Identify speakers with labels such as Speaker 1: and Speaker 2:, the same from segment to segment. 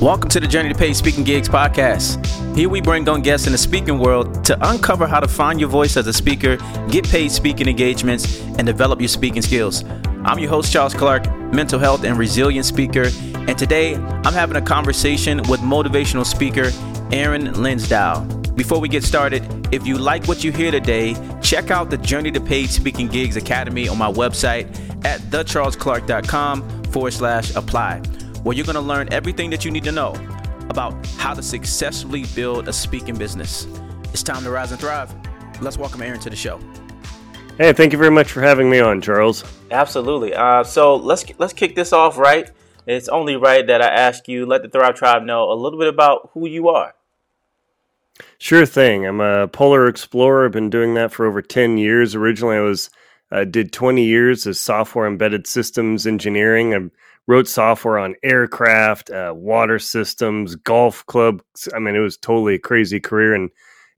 Speaker 1: Welcome to the Journey to Paid Speaking Gigs podcast. Here we bring on guests in the speaking world to uncover how to find your voice as a speaker, get paid speaking engagements, and develop your speaking skills. I'm your host, Charles Clark, mental health and resilience speaker, and today I'm having a conversation with motivational speaker Aaron Linsdau. Before we get started, if you like what you hear today, check out the Journey to Paid Speaking Gigs Academy on my website at thecharlesclark.com forward slash apply where you're going to learn everything that you need to know about how to successfully build a speaking business. It's time to rise and thrive. Let's welcome Aaron to the show.
Speaker 2: Hey, thank you very much for having me on, Charles.
Speaker 1: Absolutely. Uh, so let's let's kick this off right. It's only right that I ask you, let the Thrive Tribe know a little bit about who you are.
Speaker 2: Sure thing. I'm a polar explorer. I've been doing that for over 10 years. Originally, I was uh, did 20 years as software embedded systems engineering. I'm wrote software on aircraft, uh, water systems, golf clubs. I mean, it was totally a crazy career and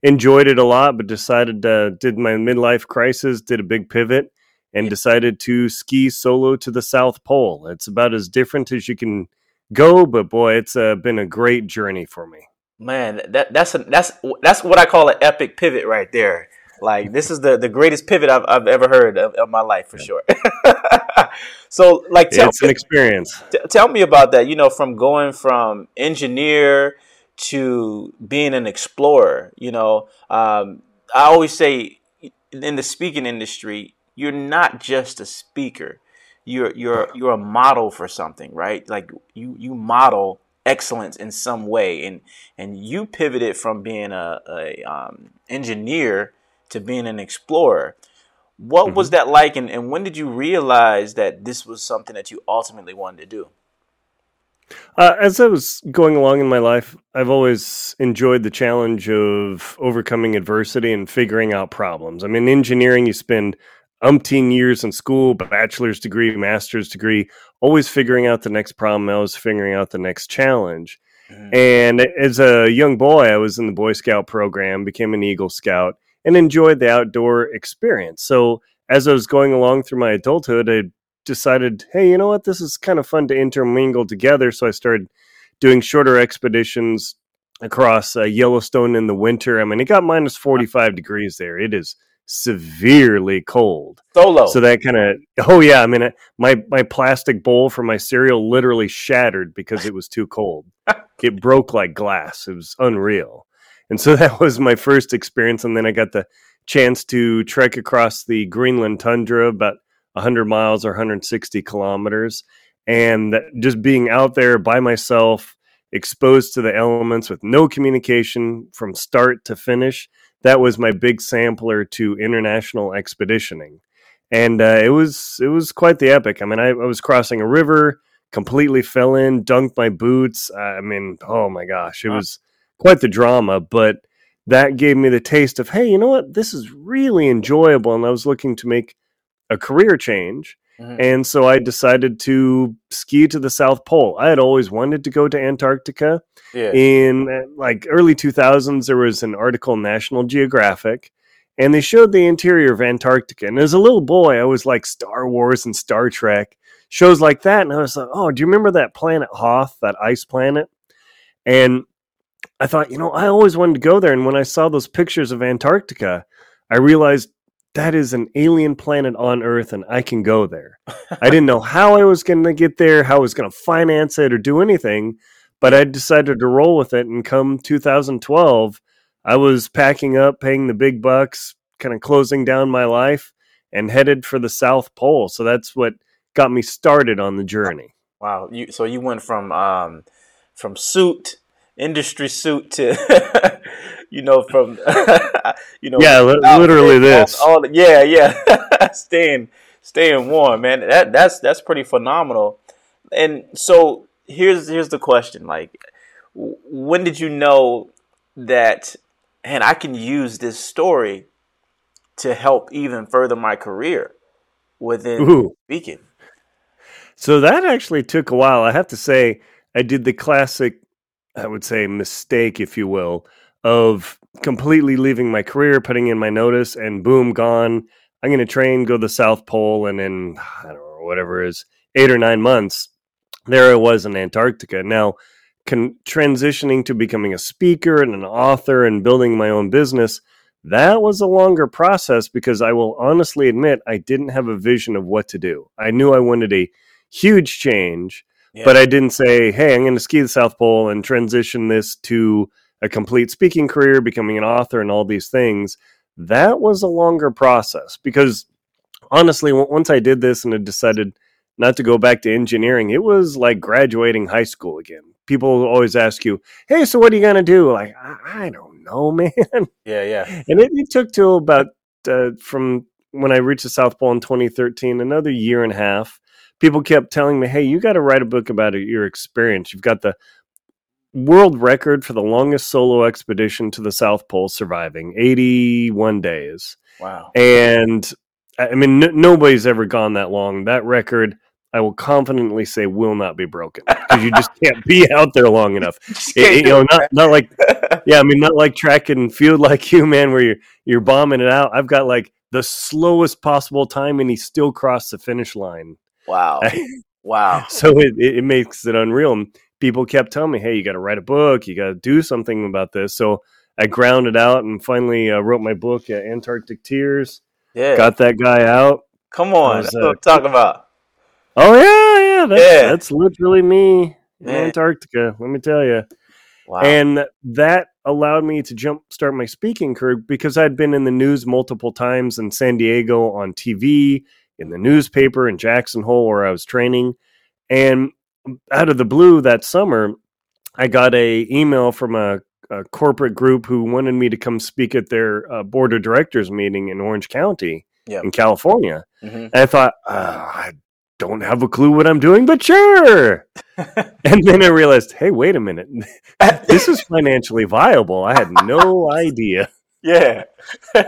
Speaker 2: enjoyed it a lot, but decided uh, did my midlife crisis, did a big pivot, and decided to ski solo to the South Pole. It's about as different as you can go, but boy, it's uh, been a great journey for me.
Speaker 1: Man, that that's a, that's that's what I call an epic pivot right there. Like this is the the greatest pivot I've I've ever heard of, of my life for sure. so like
Speaker 2: tell it's me, an experience.
Speaker 1: T- tell me about that. You know, from going from engineer to being an explorer. You know, um, I always say in the speaking industry, you're not just a speaker. You're you're you're a model for something, right? Like you you model excellence in some way, and and you pivoted from being a, a um, engineer to being an explorer. What mm-hmm. was that like, and, and when did you realize that this was something that you ultimately wanted to do?
Speaker 2: Uh, as I was going along in my life, I've always enjoyed the challenge of overcoming adversity and figuring out problems. I mean, engineering, you spend umpteen years in school, bachelor's degree, master's degree, always figuring out the next problem, always figuring out the next challenge. Mm-hmm. And as a young boy, I was in the Boy Scout program, became an Eagle Scout, and enjoyed the outdoor experience. So as I was going along through my adulthood, I decided, hey, you know what, this is kind of fun to intermingle together. So I started doing shorter expeditions across uh, Yellowstone in the winter. I mean, it got minus 45 degrees there. It is severely cold.
Speaker 1: Solo.
Speaker 2: So that kind of oh yeah, I mean my my plastic bowl for my cereal literally shattered because it was too cold. it broke like glass. It was unreal. And so that was my first experience. And then I got the chance to trek across the Greenland tundra, about 100 miles or 160 kilometers. And just being out there by myself, exposed to the elements with no communication from start to finish, that was my big sampler to international expeditioning. And uh, it was it was quite the epic. I mean, I, I was crossing a river, completely fell in, dunked my boots. I mean, oh my gosh, it was quite the drama, but that gave me the taste of, hey, you know what? This is really enjoyable. And I was looking to make a career change. Mm-hmm. And so I decided to ski to the South Pole. I had always wanted to go to Antarctica. Yeah. In uh, like early 2000s, there was an article in National Geographic, and they showed the interior of Antarctica. And as a little boy, I was like Star Wars and Star Trek shows like that. And I was like, oh, do you remember that planet Hoth, that ice planet? And I thought, you know, I always wanted to go there. And when I saw those pictures of Antarctica, I realized that is an alien planet on Earth and I can go there. I didn't know how I was going to get there, how I was going to finance it or do anything, but I decided to roll with it. And come 2012, I was packing up, paying the big bucks, kind of closing down my life and headed for the South Pole. So that's what got me started on the journey.
Speaker 1: Wow. You, so you went from, um, from suit industry suit to you know from you know
Speaker 2: yeah literally this.
Speaker 1: all, all, yeah yeah staying staying warm man. That that's that's pretty phenomenal. And so here's here's the question like when did you know that and I can use this story to help even further my career within Ooh. speaking?
Speaker 2: So that actually took a while. I have to say I did the classic I would say, mistake, if you will, of completely leaving my career, putting in my notice, and boom, gone. I'm going to train, go to the South Pole, and in, I don't know, whatever is eight or nine months, there I was in Antarctica. Now, con- transitioning to becoming a speaker and an author and building my own business, that was a longer process because I will honestly admit I didn't have a vision of what to do. I knew I wanted a huge change, yeah. but I didn't say, hey, I'm going to ski the South Pole and transition this to a complete speaking career, becoming an author, and all these things. That was a longer process because honestly, once I did this and I decided not to go back to engineering, it was like graduating high school again. People always ask you, "Hey, so what are you gonna do?" Like, I, I don't know, man.
Speaker 1: Yeah, yeah.
Speaker 2: And it, it took till about uh, from when I reached the South Pole in 2013, another year and a half. People kept telling me, "Hey, you got to write a book about your experience. You've got the world record for the longest solo expedition to the South Pole, surviving 81 days."
Speaker 1: Wow.
Speaker 2: And I mean, n- nobody's ever gone that long. That record, I will confidently say, will not be broken because you just can't be out there long enough. It, you know, not not like, yeah, I mean, not like track and field like you, man, where you're you're bombing it out. I've got like the slowest possible time, and he still crossed the finish line.
Speaker 1: Wow, wow.
Speaker 2: So it, it makes it unreal. And people kept telling me, "Hey, you got to write a book. You got to do something about this." So I ground it out and finally uh, wrote my book, uh, Antarctic Tears
Speaker 1: yeah.
Speaker 2: Got that guy out.
Speaker 1: Come on. Was, that's what I'm talking about.
Speaker 2: Oh, yeah, yeah. That's, yeah. that's literally me in Antarctica, let me tell you. Wow. And that allowed me to jump start my speaking career because I'd been in the news multiple times in San Diego on TV, in the newspaper in Jackson Hole where I was training. And out of the blue that summer, I got a email from a a corporate group who wanted me to come speak at their uh, board of directors meeting in Orange County yep. in California. Mm-hmm. And I thought, uh, I don't have a clue what I'm doing, but sure. and then I realized, hey, wait a minute. this is financially viable. I had no idea.
Speaker 1: Yeah.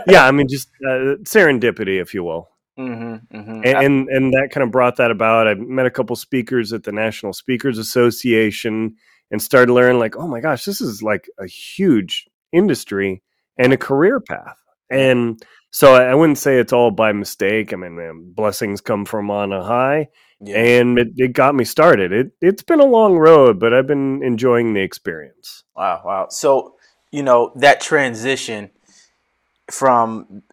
Speaker 2: yeah, I mean, just uh, serendipity, if you will. Mm-hmm, mm-hmm. And, and, and that kind of brought that about. I met a couple speakers at the National Speakers Association and started learning like, oh my gosh, this is like a huge industry and a career path. And so I wouldn't say it's all by mistake. I mean, man, blessings come from on a high, yeah. and it, it got me started. It it's been a long road, but I've been enjoying the experience.
Speaker 1: Wow, wow. So you know that transition from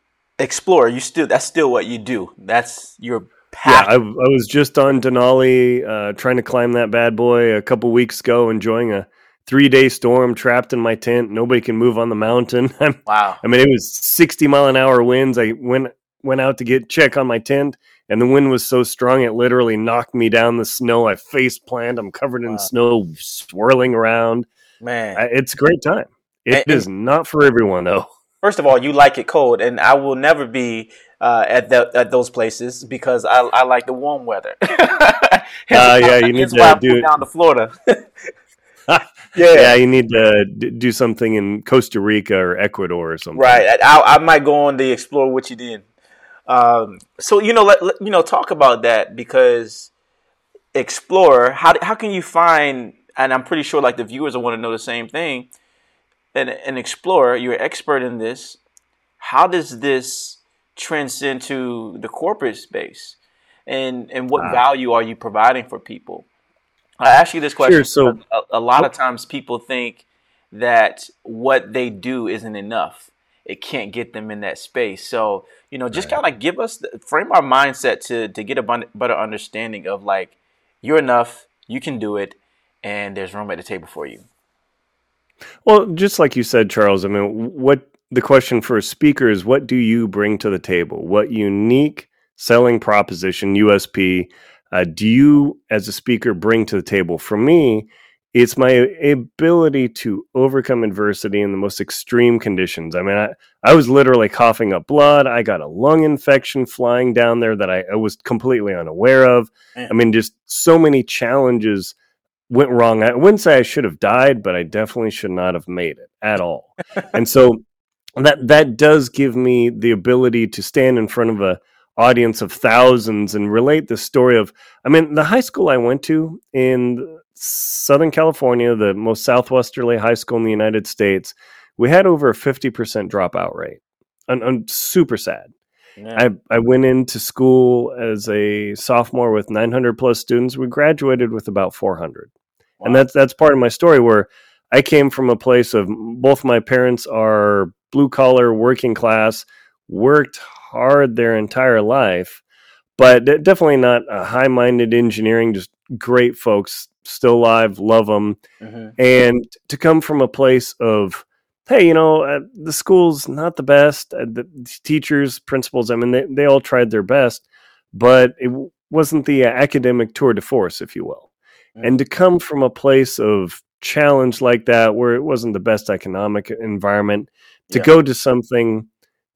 Speaker 1: explorer, you still that's still what you do. That's your
Speaker 2: yeah, I, I, was just on Denali uh, trying to climb that bad boy a couple weeks ago, enjoying a three day storm, trapped in my tent. Nobody can move on the mountain.
Speaker 1: wow.
Speaker 2: I mean, it was 60 mile an hour winds. I went went out to get check on my tent, and the wind was so strong it literally knocked me down the snow. I face planted. I'm covered in wow. snow, swirling around.
Speaker 1: Man,
Speaker 2: I, it's a great time. It and, is not for everyone though.
Speaker 1: First of all, you like it cold, and I will never be uh, at the, at those places because I, I like the warm weather. uh,
Speaker 2: yeah, you need to do it
Speaker 1: down to Florida.
Speaker 2: yeah. yeah, you need to do something in Costa Rica or Ecuador or something.
Speaker 1: Right, I, I might go on the explore what you did. Um, so you know, let, let, you know, talk about that because explore. How how can you find? And I'm pretty sure like the viewers will want to know the same thing. An an explorer, you're an expert in this. How does this transcend to the corporate space? And and what value are you providing for people? I ask you this question. Sure, so a, a lot of oh. times people think that what they do isn't enough. It can't get them in that space. So you know, just right. kind of give us the, frame our mindset to to get a better understanding of like you're enough, you can do it, and there's room at the table for you.
Speaker 2: Well, just like you said, Charles. I mean, what the question for a speaker is what do you bring to the table? What unique selling proposition, USP, uh, do you as a speaker bring to the table? For me, it's my ability to overcome adversity in the most extreme conditions. I mean, I, I was literally coughing up blood. I got a lung infection flying down there that I, I was completely unaware of. Man. I mean, just so many challenges went wrong. I wouldn't say I should have died, but I definitely should not have made it at all. and so that that does give me the ability to stand in front of a audience of thousands and relate the story of i mean the high school i went to in southern california the most southwesterly high school in the united states we had over a 50% dropout rate and, and super sad yeah. I, I went into school as a sophomore with 900 plus students we graduated with about 400 wow. and that's that's part of my story where I came from a place of both my parents are blue collar, working class, worked hard their entire life, but definitely not a high minded engineering, just great folks, still alive, love them. Mm-hmm. And to come from a place of, hey, you know, uh, the school's not the best, uh, the teachers, principals, I mean, they, they all tried their best, but it wasn't the uh, academic tour de force, if you will. Mm-hmm. And to come from a place of challenge like that, where it wasn't the best economic environment, to yeah. go to something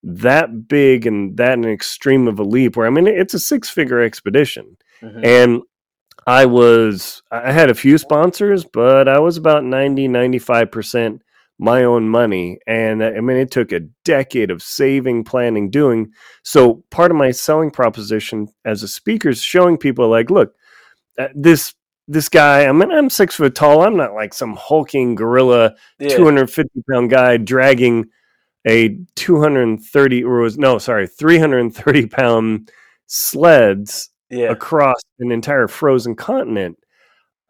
Speaker 2: that big and that an extreme of a leap where I mean it's a six figure expedition. Mm-hmm. And I was I had a few sponsors, but I was about 90 95% my own money and I mean it took a decade of saving, planning, doing. So part of my selling proposition as a speaker is showing people like, look, uh, this this guy, I mean, I'm six foot tall. I'm not like some hulking gorilla, yeah. 250 pound guy dragging a 230 or was no sorry 330 pound sleds yeah. across an entire frozen continent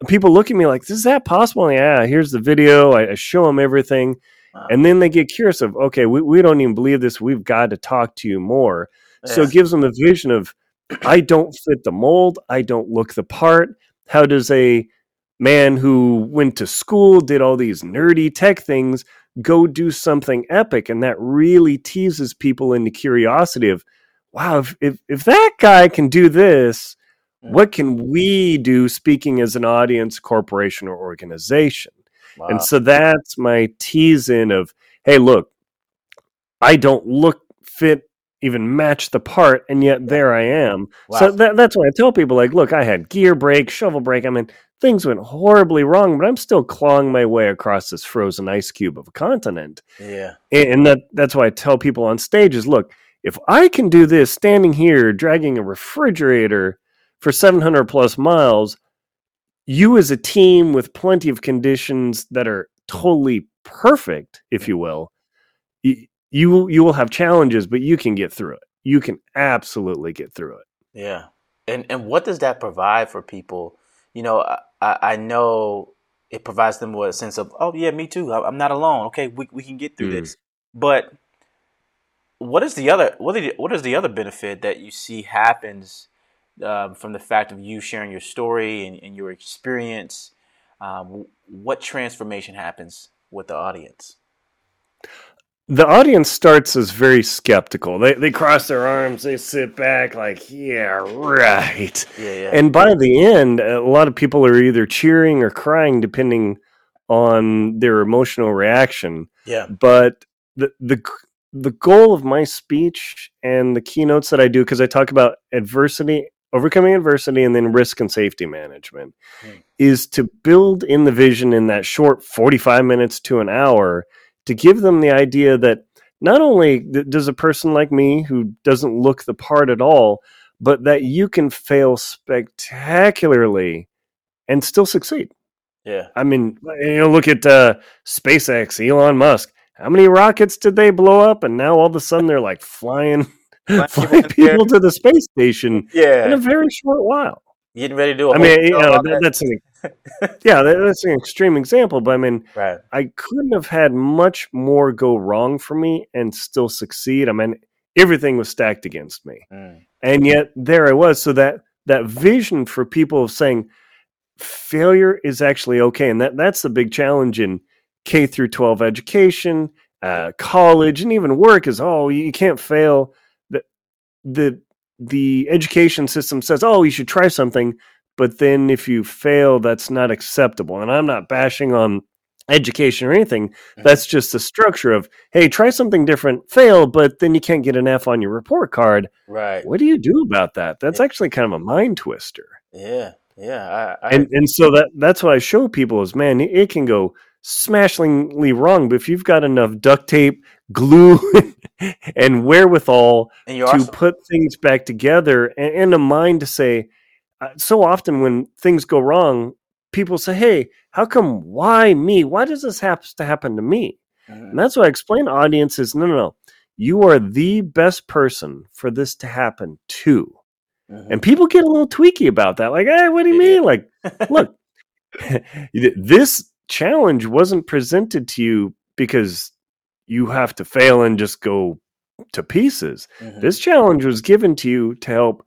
Speaker 2: people look at me like is that possible yeah here's the video i, I show them everything wow. and then they get curious of okay we, we don't even believe this we've got to talk to you more yeah. so it gives them the vision of i don't fit the mold i don't look the part how does a man who went to school did all these nerdy tech things go do something epic? And that really teases people into curiosity of wow if if, if that guy can do this what can we do speaking as an audience corporation or organization? Wow. and so that's my tease in of hey look i don't look fit even match the part and yet there i am wow. so that, that's why i tell people like look i had gear brake shovel brake i mean things went horribly wrong, but I'm still clawing my way across this frozen ice cube of a continent.
Speaker 1: Yeah.
Speaker 2: And that that's why I tell people on stage is look, if I can do this standing here dragging a refrigerator for 700 plus miles, you as a team with plenty of conditions that are totally perfect, if you will, you you, you will have challenges, but you can get through it. You can absolutely get through it.
Speaker 1: Yeah. And and what does that provide for people? You know, I, I know it provides them with a sense of, oh yeah, me too. I'm not alone. Okay, we we can get through mm. this. But what is the other what is the, what is the other benefit that you see happens um, from the fact of you sharing your story and, and your experience? Um, what transformation happens with the audience?
Speaker 2: The audience starts as very skeptical. They they cross their arms, they sit back like, yeah, right.
Speaker 1: Yeah, yeah.
Speaker 2: And by the end, a lot of people are either cheering or crying depending on their emotional reaction.
Speaker 1: Yeah.
Speaker 2: But the the the goal of my speech and the keynotes that I do because I talk about adversity, overcoming adversity and then risk and safety management mm. is to build in the vision in that short 45 minutes to an hour to give them the idea that not only does a person like me who doesn't look the part at all, but that you can fail spectacularly and still succeed.
Speaker 1: Yeah.
Speaker 2: I mean, you know, look at uh, SpaceX, Elon Musk. How many rockets did they blow up? And now all of a sudden they're like flying, flying people to the space station
Speaker 1: yeah.
Speaker 2: in a very short while.
Speaker 1: Getting ready to do.
Speaker 2: I mean, you know, that, that's an yeah, that's an extreme example, but I mean,
Speaker 1: right.
Speaker 2: I couldn't have had much more go wrong for me and still succeed. I mean, everything was stacked against me, mm. and yet there I was. So that that vision for people of saying failure is actually okay, and that that's the big challenge in K through twelve education, uh, college, and even work is oh you can't fail. The the the education system says, oh, you should try something. But then if you fail, that's not acceptable. And I'm not bashing on education or anything. That's just the structure of, hey, try something different, fail, but then you can't get an F on your report card.
Speaker 1: Right.
Speaker 2: What do you do about that? That's yeah. actually kind of a mind twister.
Speaker 1: Yeah. Yeah. I,
Speaker 2: I... And and so that that's what I show people is man, it can go smashingly wrong, but if you've got enough duct tape, glue, and wherewithal and to awesome. put things back together and, and, a mind to say, so often when things go wrong, people say, Hey, how come, why me? Why does this have to happen to me? Mm-hmm. And that's why I explain to audiences no, no, no. You are the best person for this to happen to. Mm-hmm. And people get a little tweaky about that. Like, hey, what do you mean? Like, look, this challenge wasn't presented to you because you have to fail and just go to pieces. Mm-hmm. This challenge was given to you to help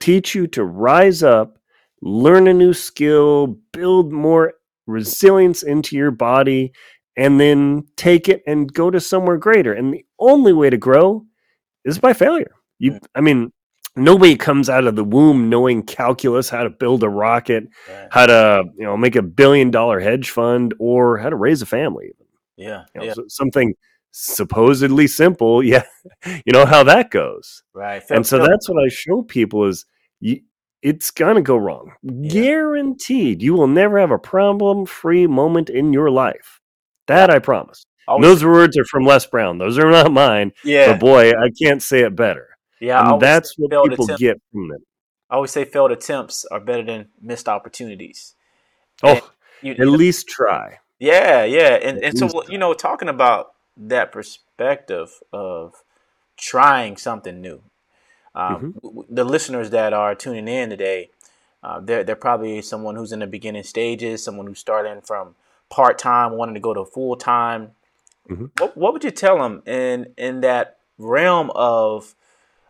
Speaker 2: teach you to rise up, learn a new skill, build more resilience into your body, and then take it and go to somewhere greater. And the only way to grow is by failure. You. I mean, nobody comes out of the womb knowing calculus, how to build a rocket, how to you know make a billion dollar hedge fund, or how to raise a family.
Speaker 1: Yeah,
Speaker 2: you
Speaker 1: know,
Speaker 2: yeah. Something supposedly simple. Yeah, you know how that goes.
Speaker 1: Right.
Speaker 2: and so that's what I show people is you, it's gonna go wrong. Yeah. Guaranteed, you will never have a problem-free moment in your life. That I promise. Those words are from Les Brown. Those are not mine.
Speaker 1: Yeah.
Speaker 2: But boy, I can't say it better.
Speaker 1: Yeah,
Speaker 2: and that's what people attempt. get from it.
Speaker 1: I always say failed attempts are better than missed opportunities.
Speaker 2: Oh, you, at least try.
Speaker 1: Yeah, yeah, and and so you know, talking about that perspective of trying something new. Um, mm-hmm. The listeners that are tuning in today, uh, they're they're probably someone who's in the beginning stages, someone who's starting from part time, wanting to go to full time. Mm-hmm. What, what would you tell them in in that realm of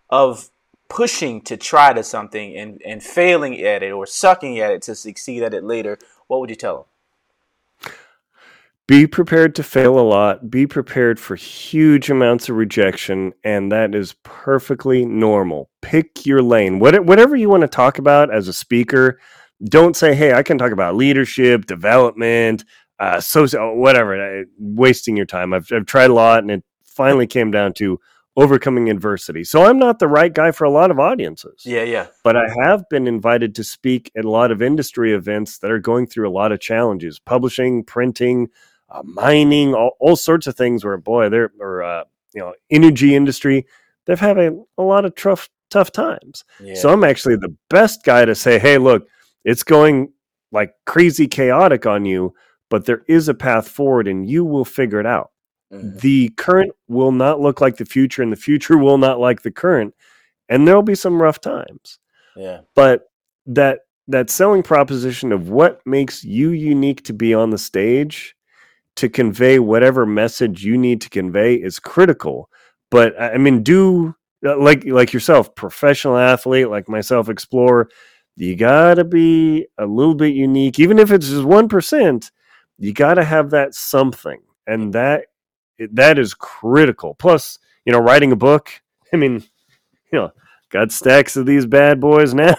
Speaker 1: of pushing to try to something and, and failing at it or sucking at it to succeed at it later, what would you tell them?
Speaker 2: Be prepared to fail a lot. Be prepared for huge amounts of rejection, and that is perfectly normal. Pick your lane. What, whatever you want to talk about as a speaker, don't say, hey, I can talk about leadership, development, uh, social, whatever, uh, wasting your time. I've, I've tried a lot, and it finally came down to overcoming adversity. So I'm not the right guy for a lot of audiences.
Speaker 1: Yeah, yeah.
Speaker 2: But I have been invited to speak at a lot of industry events that are going through a lot of challenges, publishing, printing, uh, mining, all, all, sorts of things. Where boy, they're or uh, you know, energy industry, they've had a, a lot of tough tough times. Yeah. So I'm actually the best guy to say, hey, look, it's going like crazy chaotic on you, but there is a path forward, and you will figure it out. Mm-hmm. The current will not look like the future, and the future will not like the current, and there'll be some rough times.
Speaker 1: Yeah.
Speaker 2: But that that selling proposition of what makes you unique to be on the stage to convey whatever message you need to convey is critical. But I mean, do uh, like like yourself, professional athlete like myself, explorer. You gotta be a little bit unique, even if it's just one percent. You gotta have that something, and that that is critical. Plus, you know, writing a book. I mean, you know, got stacks of these bad boys now.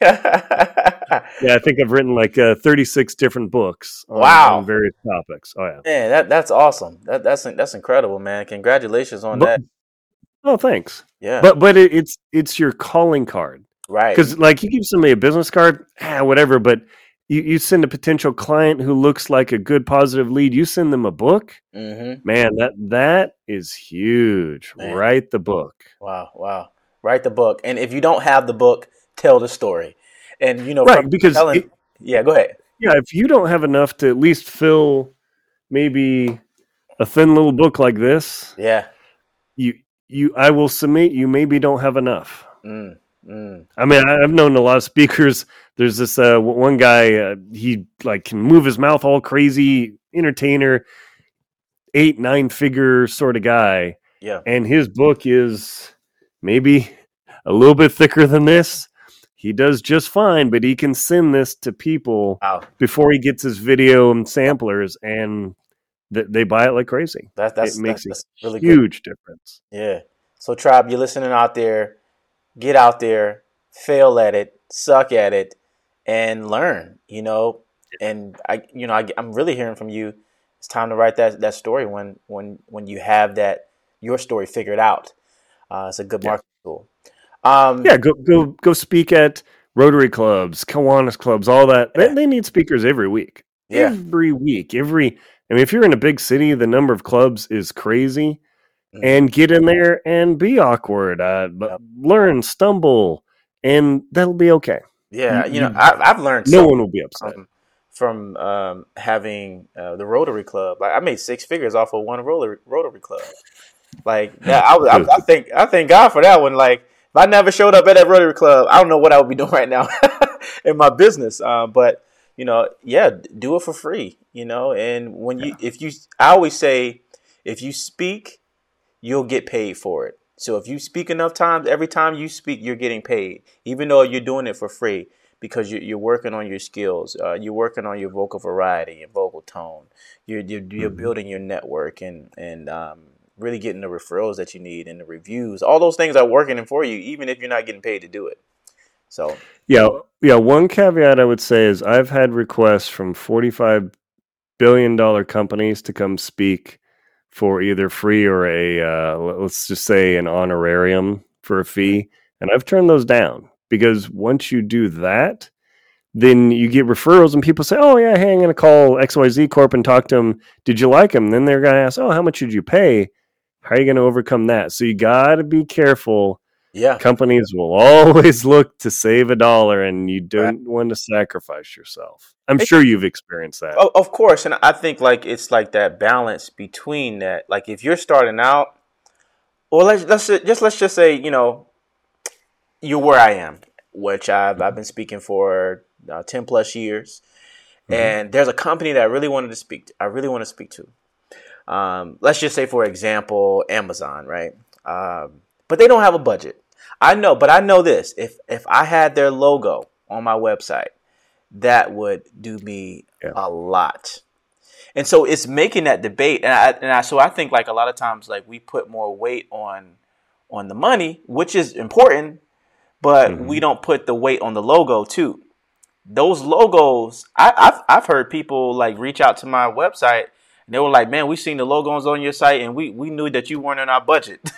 Speaker 2: yeah, I think I've written like uh, 36 different books. On,
Speaker 1: wow,
Speaker 2: on various topics. Oh yeah,
Speaker 1: yeah, that that's awesome. That that's that's incredible, man. Congratulations on but, that.
Speaker 2: Oh, thanks.
Speaker 1: Yeah,
Speaker 2: but but it, it's it's your calling card,
Speaker 1: right?
Speaker 2: Because like you give somebody a business card, ah, whatever, but you, you send a potential client who looks like a good positive lead you send them a book
Speaker 1: mm-hmm.
Speaker 2: man that that is huge man. write the book
Speaker 1: wow wow write the book and if you don't have the book tell the story and you know
Speaker 2: right because telling, it,
Speaker 1: yeah go ahead
Speaker 2: yeah if you don't have enough to at least fill maybe a thin little book like this
Speaker 1: yeah
Speaker 2: you you i will submit you maybe don't have enough
Speaker 1: mm. Mm.
Speaker 2: I mean, I've known a lot of speakers. There's this uh, one guy. Uh, he like can move his mouth all crazy, entertainer, eight nine figure sort of guy.
Speaker 1: Yeah,
Speaker 2: and his book is maybe a little bit thicker than this. He does just fine, but he can send this to people
Speaker 1: wow.
Speaker 2: before he gets his video and samplers, and th- they buy it like crazy.
Speaker 1: That, that's
Speaker 2: it makes
Speaker 1: that's,
Speaker 2: a really huge good. difference.
Speaker 1: Yeah. So, tribe, you're listening out there get out there, fail at it, suck at it, and learn. You know, and I, you know, I, am really hearing from you. It's time to write that that story when when when you have that your story figured out. Uh, it's a good marketing yeah. tool. Um,
Speaker 2: yeah, go go go speak at Rotary clubs, Kiwanis clubs, all that. They, they, need speakers every week.
Speaker 1: Yeah.
Speaker 2: Every week, every. I mean, if you're in a big city, the number of clubs is crazy. Mm. and get in there and be awkward, uh, but learn, stumble, and that'll be okay.
Speaker 1: Yeah, you, you know, I, have learned.
Speaker 2: No one will be upset
Speaker 1: from, from um, having uh, the Rotary Club. Like I made six figures off of one Rotary Rotary Club. Like yeah, I, I, I think I thank God for that one. Like if I never showed up at that Rotary Club, I don't know what I would be doing right now in my business. Uh, but you know, yeah, do it for free, you know. And when you, if you, I always say, if you speak, you'll get paid for it. So if you speak enough times, every time you speak, you're getting paid, even though you're doing it for free because you're, you're working on your skills. Uh, you're working on your vocal variety and vocal tone. You're you're, you're mm-hmm. building your network and and um, really getting the referrals that you need and the reviews. All those things are working for you, even if you're not getting paid to do it. So
Speaker 2: yeah, yeah. One caveat I would say is I've had requests from 45 billion dollar companies to come speak for either free or a uh, let's just say an honorarium for a fee, and I've turned those down because once you do that, then you get referrals and people say, "Oh yeah, hey, I'm going to call XYZ Corp and talk to them. Did you like them?" then they're going to ask, "Oh, how much did you pay?" How are you going to overcome that? So you got to be careful.
Speaker 1: Yeah.
Speaker 2: Companies will always look to save a dollar and you don't right. want to sacrifice yourself. I'm sure you've experienced that.
Speaker 1: Oh, of course, and I think like it's like that balance between that. Like if you're starting out or let's let's just let's just say, you know, you're where I am, which I've I've been speaking for uh, 10 plus years. Mm-hmm. And there's a company that I really wanted to speak to. I really want to speak to. Um, let's just say, for example, Amazon, right? Um, but they don't have a budget. I know, but I know this: if if I had their logo on my website, that would do me yeah. a lot. And so it's making that debate, and I, and I so I think like a lot of times like we put more weight on on the money, which is important, but mm-hmm. we don't put the weight on the logo too. Those logos, I, I've I've heard people like reach out to my website and they were like, "Man, we seen the logos on your site, and we we knew that you weren't in our budget."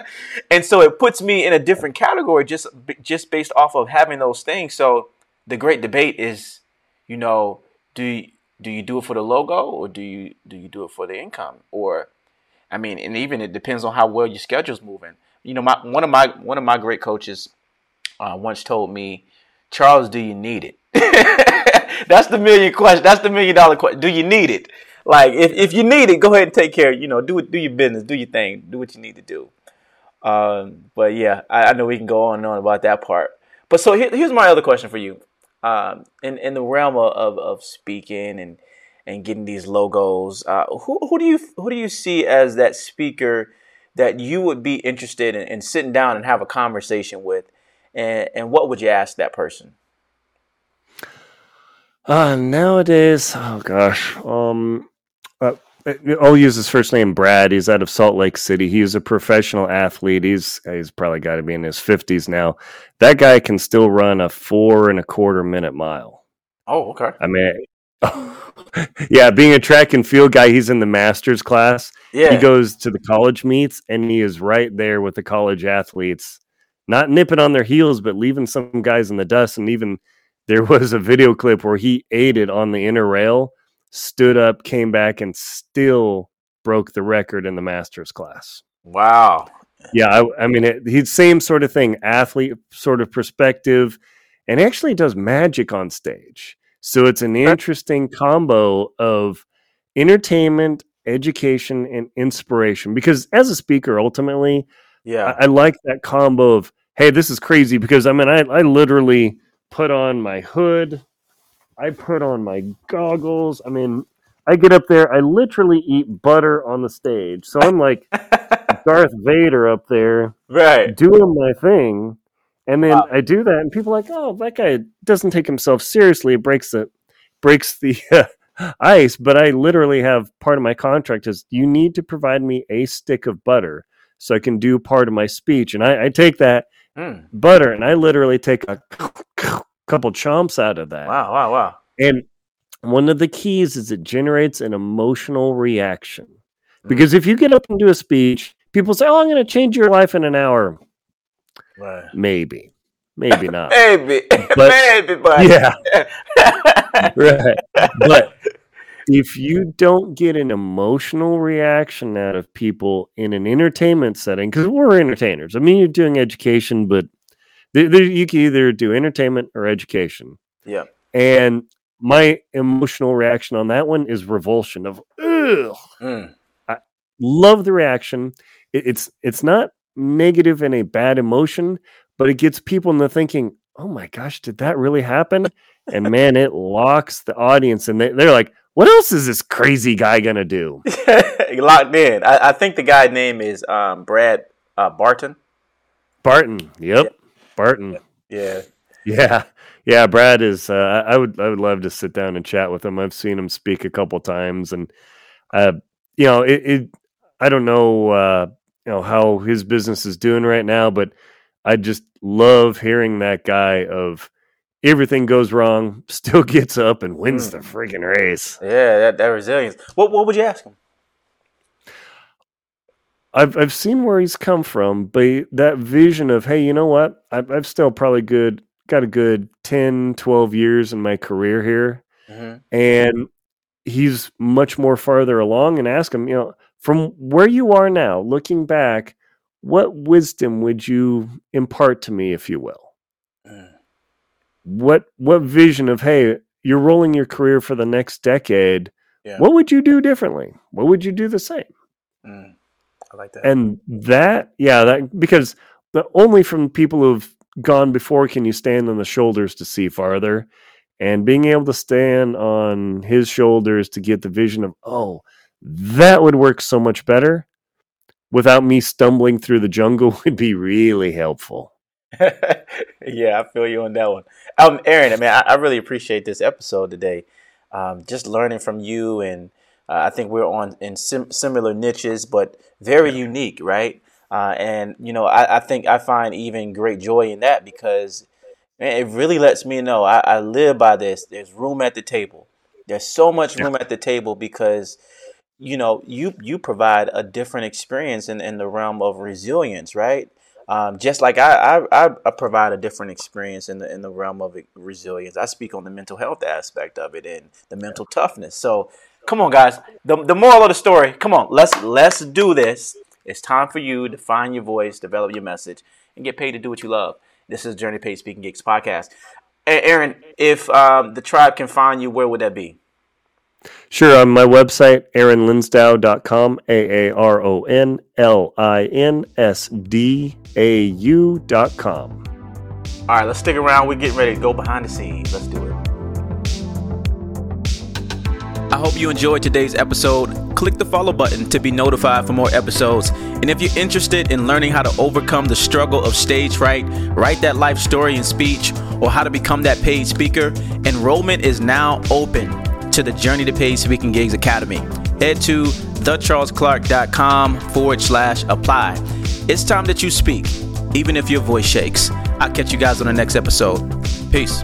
Speaker 1: and so it puts me in a different category just just based off of having those things. So the great debate is, you know, do you, do you do it for the logo or do you do you do it for the income? Or, I mean, and even it depends on how well your schedule's moving. You know, my one of my one of my great coaches uh, once told me, Charles, do you need it? That's the million question. That's the million dollar question. Do you need it? Like if, if you need it, go ahead and take care. You know, do it, do your business, do your thing, do what you need to do. Um, but yeah, I, I, know we can go on and on about that part. But so here, here's my other question for you. Um, in in the realm of, of speaking and and getting these logos, uh, who who do you who do you see as that speaker that you would be interested in, in sitting down and have a conversation with, and and what would you ask that person?
Speaker 2: Uh, nowadays, oh gosh, um, I'll use his first name, Brad. He's out of Salt Lake City. He's a professional athlete. He's he's probably got to be in his fifties now. That guy can still run a four and a quarter minute mile.
Speaker 1: Oh, okay.
Speaker 2: I mean, yeah, being a track and field guy, he's in the masters class. Yeah, he goes to the college meets, and he is right there with the college athletes, not nipping on their heels, but leaving some guys in the dust, and even there was a video clip where he aided on the inner rail stood up, came back, and still broke the record in the masters class.
Speaker 1: Wow.
Speaker 2: Yeah, I, I mean, it, he's same sort of thing, athlete sort of perspective, and actually does magic on stage. So it's an interesting combo of entertainment, education, and inspiration. Because as a speaker, ultimately,
Speaker 1: yeah,
Speaker 2: I, I like that combo of hey, this is crazy. Because I mean, I, I literally put on my hood I put on my goggles. I mean, I get up there, I literally eat butter on the stage. So I'm like Darth Vader up there,
Speaker 1: right,
Speaker 2: doing my thing. And then wow. I do that, and people are like, "Oh, that guy doesn't take himself seriously. It breaks the breaks the uh, ice." But I literally have part of my contract is you need to provide me a stick of butter so I can do part of my speech, and I, I take that mm. butter and I literally take a couple chomps out of that.
Speaker 1: Wow, wow, wow.
Speaker 2: And one of the keys is it generates an emotional reaction. Mm. Because if you get up and do a speech, people say, "Oh, I'm going to change your life in an hour." Right. Maybe, maybe not.
Speaker 1: maybe, but, maybe,
Speaker 2: but yeah, right. But if you don't get an emotional reaction out of people in an entertainment setting, because we're entertainers. I mean, you're doing education, but you can either do entertainment or education.
Speaker 1: Yeah.
Speaker 2: And my emotional reaction on that one is revulsion of ugh. Mm. I love the reaction. It, it's it's not negative and a bad emotion, but it gets people into thinking, "Oh my gosh, did that really happen?" and man, it locks the audience, and they, they're like, "What else is this crazy guy gonna do?"
Speaker 1: Locked in. I, I, think the guy's name is um, Brad uh, Barton.
Speaker 2: Barton. Yep. Barton.
Speaker 1: Yeah.
Speaker 2: Yeah. Yeah, Brad is. Uh, I would. I would love to sit down and chat with him. I've seen him speak a couple times, and uh, you know, it, it. I don't know. Uh, you know how his business is doing right now, but I just love hearing that guy of everything goes wrong, still gets up and wins mm. the freaking race.
Speaker 1: Yeah, that, that resilience. What what would you ask him?
Speaker 2: I've I've seen where he's come from, but that vision of hey, you know what? I've, I've still probably good got a good 10, 12 years in my career here, mm-hmm. and he's much more farther along. And ask him, you know, from where you are now, looking back, what wisdom would you impart to me, if you will? Mm. What what vision of hey, you're rolling your career for the next decade? Yeah. What would you do differently? What would you do the same?
Speaker 1: Mm. I like that.
Speaker 2: And that, yeah, that because the only from people who've gone before can you stand on the shoulders to see farther. And being able to stand on his shoulders to get the vision of, oh, that would work so much better without me stumbling through the jungle would be really helpful.
Speaker 1: yeah, I feel you on that one. Um, Aaron, I mean, I, I really appreciate this episode today. Um, just learning from you, and uh, I think we're on in sim- similar niches, but very unique, right? Uh, and you know, I, I, think I find even great joy in that because man, it really lets me know I, I, live by this. There's room at the table. There's so much room yeah. at the table because you know you you provide a different experience in, in the realm of resilience, right? Um, just like I, I, I provide a different experience in the in the realm of resilience. I speak on the mental health aspect of it and the mental toughness. So, come on, guys. The the moral of the story. Come on, let's let's do this. It's time for you to find your voice, develop your message, and get paid to do what you love. This is Journey Paid Speaking Gigs podcast. Aaron, if um, the tribe can find you, where would that be?
Speaker 2: Sure, on my website, aaronlinsdau.com, A A R O N L I N S D A U.com.
Speaker 1: All right, let's stick around. We're getting ready to go behind the scenes. Let's do it. Hope you enjoyed today's episode. Click the follow button to be notified for more episodes. And if you're interested in learning how to overcome the struggle of stage fright, write that life story in speech, or how to become that paid speaker, enrollment is now open to the Journey to Paid Speaking Gigs Academy. Head to thecharlesclark.com forward slash apply. It's time that you speak, even if your voice shakes. I'll catch you guys on the next episode. Peace.